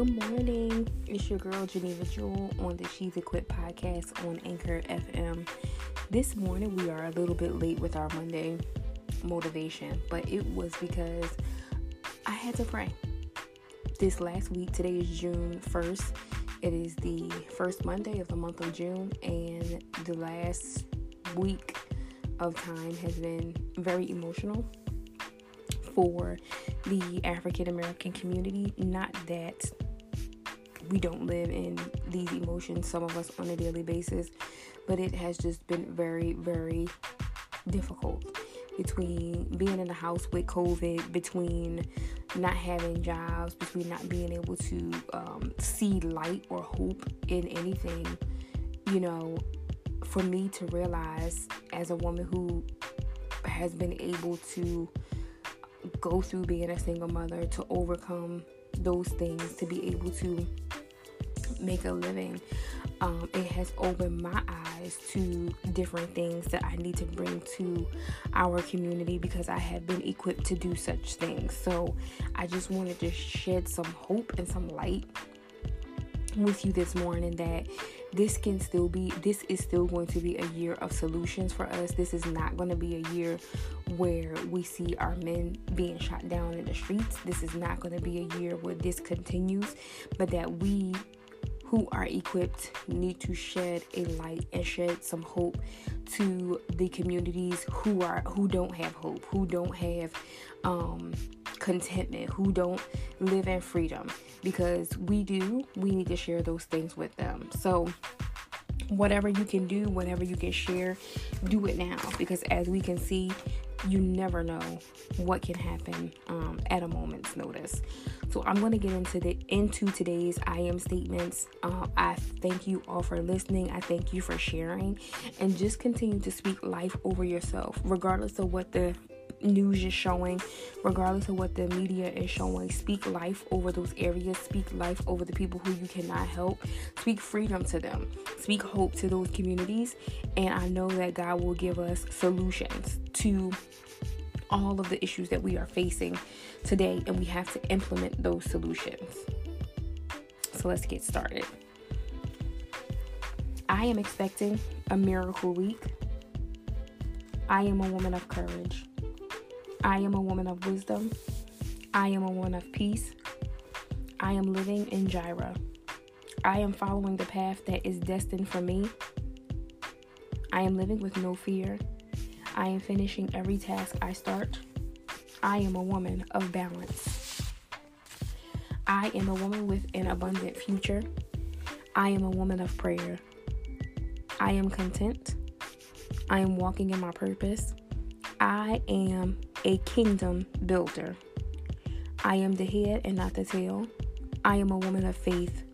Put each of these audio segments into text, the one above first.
Good morning. It's your girl Geneva Jewel on the She's Equipped podcast on Anchor FM. This morning we are a little bit late with our Monday motivation, but it was because I had to pray. This last week, today is June 1st. It is the first Monday of the month of June, and the last week of time has been very emotional for the African American community. Not that we don't live in these emotions, some of us on a daily basis, but it has just been very, very difficult between being in the house with COVID, between not having jobs, between not being able to um, see light or hope in anything. You know, for me to realize as a woman who has been able to go through being a single mother, to overcome those things, to be able to make a living, um, it has opened my eyes to different things that I need to bring to our community because I have been equipped to do such things. So I just wanted to shed some hope and some light with you this morning that this can still be this is still going to be a year of solutions for us this is not going to be a year where we see our men being shot down in the streets this is not going to be a year where this continues but that we who are equipped need to shed a light and shed some hope to the communities who are who don't have hope who don't have um contentment, who don't live in freedom. Because we do, we need to share those things with them. So, whatever you can do, whatever you can share, do it now. Because as we can see, you never know what can happen um, at a moment's notice. So I'm going to get into the into today's I am statements. Uh, I thank you all for listening. I thank you for sharing, and just continue to speak life over yourself, regardless of what the news is showing, regardless of what the media is showing. Speak life over those areas, speak life over the people who you cannot help, speak freedom to them, speak hope to those communities. And I know that God will give us solutions to all of the issues that we are facing today, and we have to implement those solutions. So let's get started. I am expecting a miracle week. I am a woman of courage. I am a woman of wisdom. I am a woman of peace. I am living in Jireh. I am following the path that is destined for me. I am living with no fear. I am finishing every task I start. I am a woman of balance. I am a woman with an abundant future. I am a woman of prayer. I am content. I am walking in my purpose. I am a kingdom builder. I am the head and not the tail. I am a woman of faith.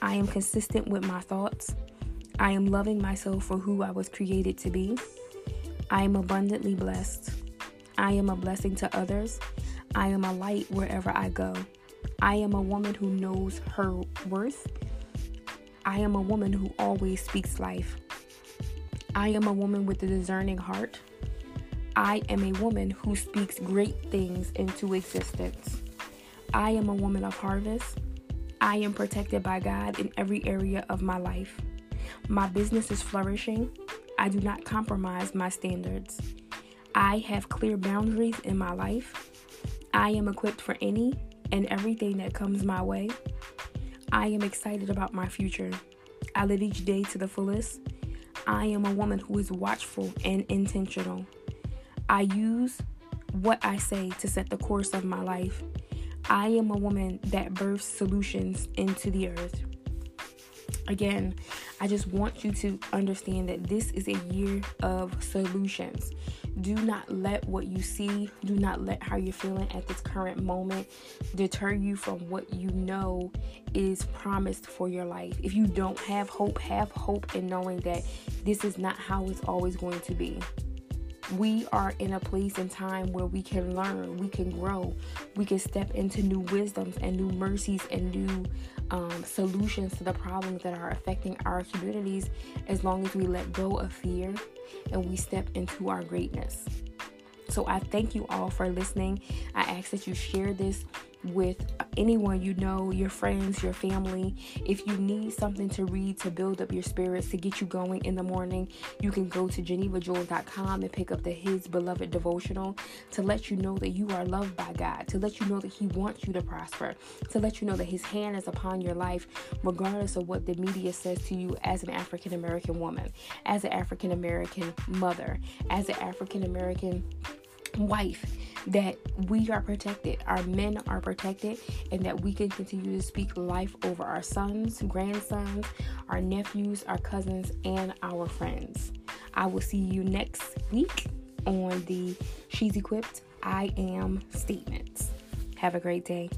I am consistent with my thoughts. I am loving myself for who I was created to be. I am abundantly blessed. I am a blessing to others. I am a light wherever I go. I am a woman who knows her worth. I am a woman who always speaks life. I am a woman with a discerning heart. I am a woman who speaks great things into existence. I am a woman of harvest. I am protected by God in every area of my life. My business is flourishing. I do not compromise my standards. I have clear boundaries in my life. I am equipped for any and everything that comes my way. I am excited about my future. I live each day to the fullest. I am a woman who is watchful and intentional. I use what I say to set the course of my life. I am a woman that births solutions into the earth. Again, I just want you to understand that this is a year of solutions. Do not let what you see, do not let how you're feeling at this current moment deter you from what you know is promised for your life. If you don't have hope, have hope in knowing that this is not how it's always going to be we are in a place and time where we can learn, we can grow, we can step into new wisdoms and new mercies and new um, solutions to the problems that are affecting our communities as long as we let go of fear and we step into our greatness. So I thank you all for listening. I ask that you share this with anyone you know, your friends, your family. If you need something to read to build up your spirits, to get you going in the morning, you can go to genevajewel.com and pick up the His Beloved devotional to let you know that you are loved by God, to let you know that He wants you to prosper, to let you know that His hand is upon your life, regardless of what the media says to you as an African American woman, as an African American mother, as an African American wife that we are protected, our men are protected, and that we can continue to speak life over our sons, grandsons, our nephews, our cousins, and our friends. I will see you next week on the She's Equipped I Am statements. Have a great day.